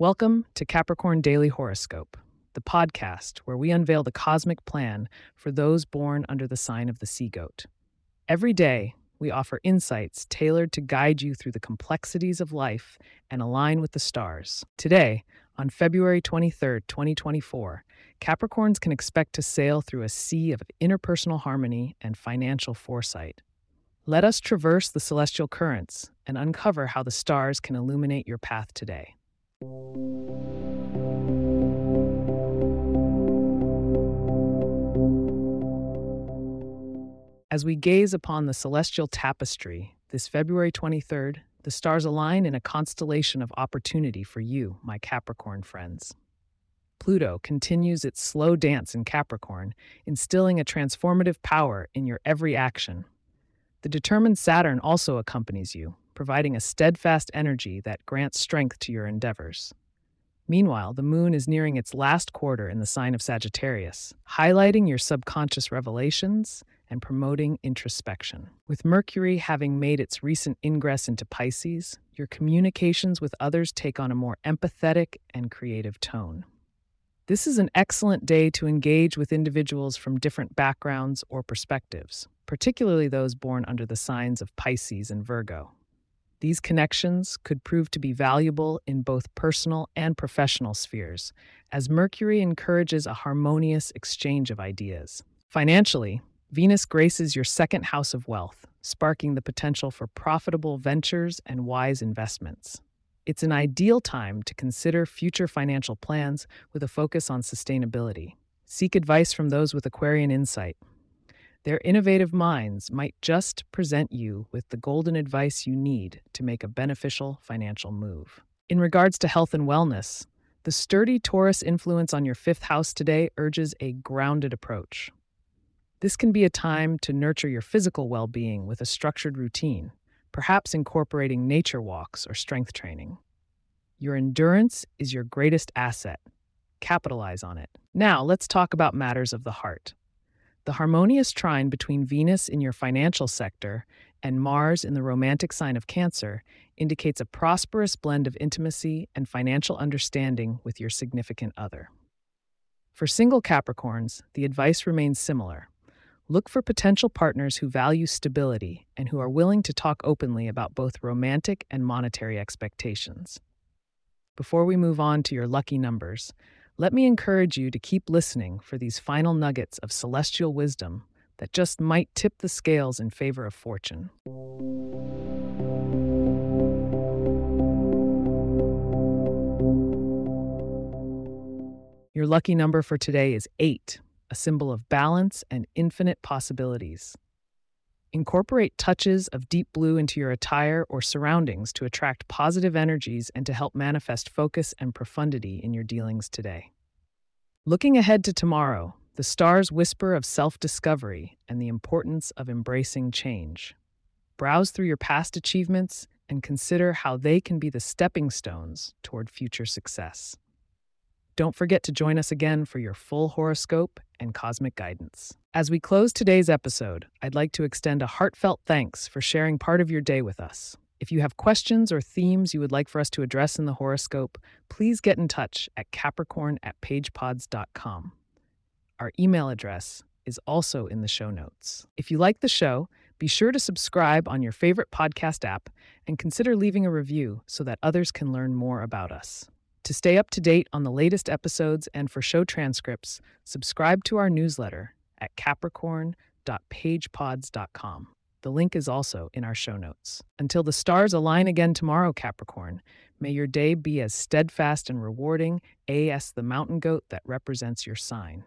Welcome to Capricorn Daily Horoscope, the podcast where we unveil the cosmic plan for those born under the sign of the sea goat. Every day, we offer insights tailored to guide you through the complexities of life and align with the stars. Today, on February 23, 2024, Capricorns can expect to sail through a sea of interpersonal harmony and financial foresight. Let us traverse the celestial currents and uncover how the stars can illuminate your path today. As we gaze upon the celestial tapestry this February 23rd, the stars align in a constellation of opportunity for you, my Capricorn friends. Pluto continues its slow dance in Capricorn, instilling a transformative power in your every action. The determined Saturn also accompanies you, providing a steadfast energy that grants strength to your endeavors. Meanwhile, the moon is nearing its last quarter in the sign of Sagittarius, highlighting your subconscious revelations and promoting introspection. With Mercury having made its recent ingress into Pisces, your communications with others take on a more empathetic and creative tone. This is an excellent day to engage with individuals from different backgrounds or perspectives, particularly those born under the signs of Pisces and Virgo. These connections could prove to be valuable in both personal and professional spheres, as Mercury encourages a harmonious exchange of ideas. Financially, Venus graces your second house of wealth, sparking the potential for profitable ventures and wise investments. It's an ideal time to consider future financial plans with a focus on sustainability. Seek advice from those with Aquarian insight, their innovative minds might just present you with the golden advice you need to make a beneficial financial move. In regards to health and wellness, the sturdy Taurus influence on your fifth house today urges a grounded approach. This can be a time to nurture your physical well being with a structured routine, perhaps incorporating nature walks or strength training. Your endurance is your greatest asset. Capitalize on it. Now, let's talk about matters of the heart. The harmonious trine between Venus in your financial sector and Mars in the romantic sign of Cancer indicates a prosperous blend of intimacy and financial understanding with your significant other. For single Capricorns, the advice remains similar. Look for potential partners who value stability and who are willing to talk openly about both romantic and monetary expectations. Before we move on to your lucky numbers, let me encourage you to keep listening for these final nuggets of celestial wisdom that just might tip the scales in favor of fortune. Your lucky number for today is 8, a symbol of balance and infinite possibilities. Incorporate touches of deep blue into your attire or surroundings to attract positive energies and to help manifest focus and profundity in your dealings today. Looking ahead to tomorrow, the stars whisper of self discovery and the importance of embracing change. Browse through your past achievements and consider how they can be the stepping stones toward future success. Don't forget to join us again for your full horoscope and cosmic guidance. As we close today's episode, I'd like to extend a heartfelt thanks for sharing part of your day with us. If you have questions or themes you would like for us to address in the horoscope, please get in touch at capricorn at pagepods.com. Our email address is also in the show notes. If you like the show, be sure to subscribe on your favorite podcast app and consider leaving a review so that others can learn more about us. To stay up to date on the latest episodes and for show transcripts, subscribe to our newsletter at capricorn.pagepods.com. The link is also in our show notes. Until the stars align again tomorrow, Capricorn, may your day be as steadfast and rewarding as the mountain goat that represents your sign.